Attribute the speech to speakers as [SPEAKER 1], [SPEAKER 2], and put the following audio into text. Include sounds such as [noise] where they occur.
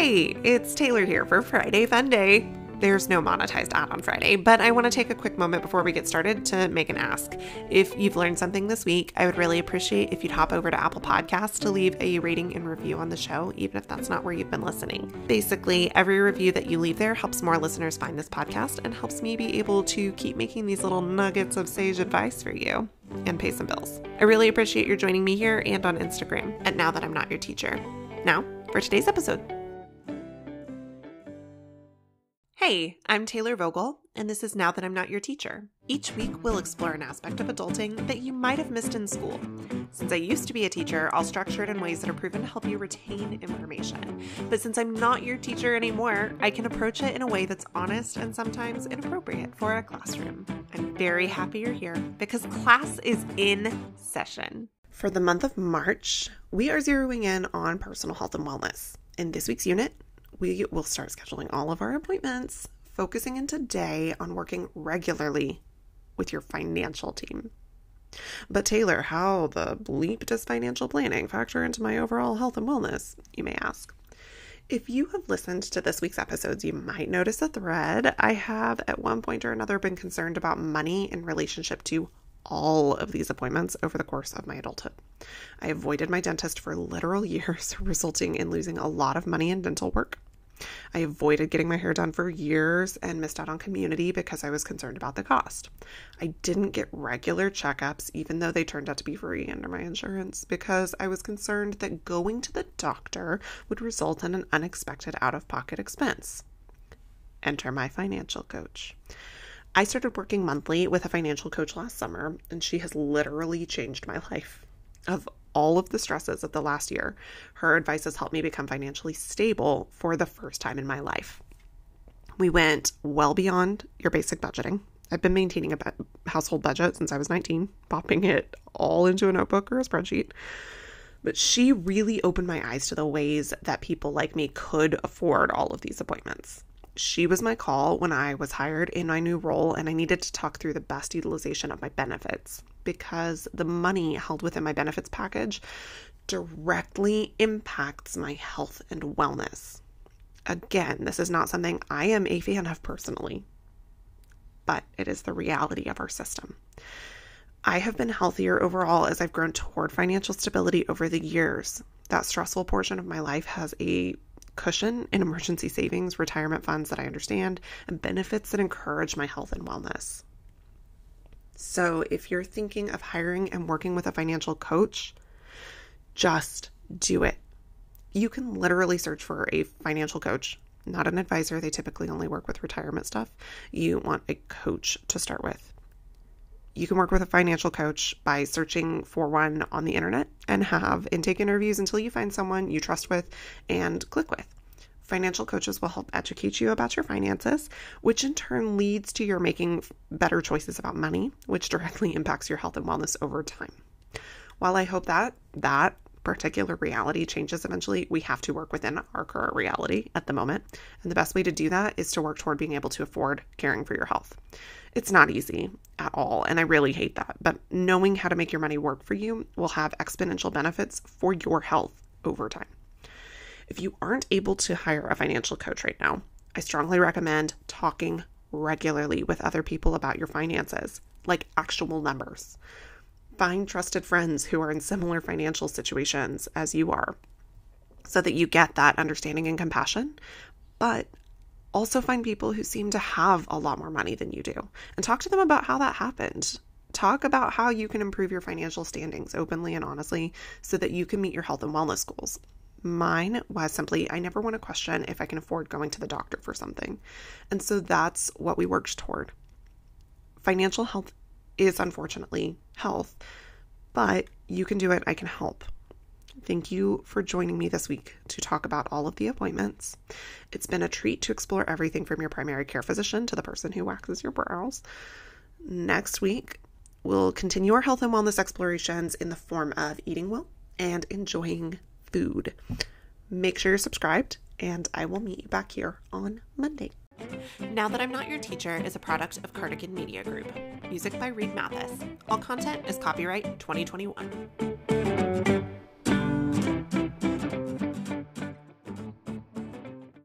[SPEAKER 1] Hey, it's Taylor here for Friday Fun Day. There's no monetized ad on Friday, but I want to take a quick moment before we get started to make an ask. If you've learned something this week, I would really appreciate if you'd hop over to Apple Podcasts to leave a rating and review on the show, even if that's not where you've been listening. Basically, every review that you leave there helps more listeners find this podcast and helps me be able to keep making these little nuggets of sage advice for you and pay some bills. I really appreciate your joining me here and on Instagram And Now That I'm Not Your Teacher. Now, for today's episode. Hey, I'm Taylor Vogel, and this is Now That I'm Not Your Teacher. Each week, we'll explore an aspect of adulting that you might have missed in school. Since I used to be a teacher, I'll structure it in ways that are proven to help you retain information. But since I'm not your teacher anymore, I can approach it in a way that's honest and sometimes inappropriate for a classroom. I'm very happy you're here because class is in session. For the month of March, we are zeroing in on personal health and wellness. In this week's unit, we will start scheduling all of our appointments, focusing in today on working regularly with your financial team. But Taylor, how the bleep does financial planning factor into my overall health and wellness? You may ask. If you have listened to this week's episodes, you might notice a thread. I have at one point or another been concerned about money in relationship to all of these appointments over the course of my adulthood. I avoided my dentist for literal [laughs] years, resulting in losing a lot of money in dental work. I avoided getting my hair done for years and missed out on community because I was concerned about the cost. I didn't get regular checkups, even though they turned out to be free under my insurance, because I was concerned that going to the doctor would result in an unexpected out of pocket expense. Enter my financial coach. I started working monthly with a financial coach last summer, and she has literally changed my life. Of all of the stresses of the last year, her advice has helped me become financially stable for the first time in my life. We went well beyond your basic budgeting. I've been maintaining a household budget since I was 19, popping it all into a notebook or a spreadsheet. But she really opened my eyes to the ways that people like me could afford all of these appointments. She was my call when I was hired in my new role and I needed to talk through the best utilization of my benefits because the money held within my benefits package directly impacts my health and wellness. Again, this is not something I am a fan of personally, but it is the reality of our system. I have been healthier overall as I've grown toward financial stability over the years. That stressful portion of my life has a cushion in emergency savings, retirement funds that I understand, and benefits that encourage my health and wellness. So, if you're thinking of hiring and working with a financial coach, just do it. You can literally search for a financial coach, not an advisor. They typically only work with retirement stuff. You want a coach to start with. You can work with a financial coach by searching for one on the internet and have intake interviews until you find someone you trust with and click with. Financial coaches will help educate you about your finances, which in turn leads to your making better choices about money, which directly [laughs] impacts your health and wellness over time. While I hope that that particular reality changes eventually, we have to work within our current reality at the moment. And the best way to do that is to work toward being able to afford caring for your health. It's not easy at all, and I really hate that. But knowing how to make your money work for you will have exponential benefits for your health over time. If you aren't able to hire a financial coach right now, I strongly recommend talking regularly with other people about your finances, like actual numbers. Find trusted friends who are in similar financial situations as you are so that you get that understanding and compassion, but also find people who seem to have a lot more money than you do and talk to them about how that happened. Talk about how you can improve your financial standings openly and honestly so that you can meet your health and wellness goals. Mine was simply I never want to question if I can afford going to the doctor for something. And so that's what we worked toward. Financial health is unfortunately health, but you can do it. I can help. Thank you for joining me this week to talk about all of the appointments. It's been a treat to explore everything from your primary care physician to the person who waxes your brows. Next week, we'll continue our health and wellness explorations in the form of eating well and enjoying food. Make sure you're subscribed, and I will meet you back here on Monday. Now That I'm Not Your Teacher is a product of Cardigan Media Group. Music by Reed Mathis. All content is copyright 2021.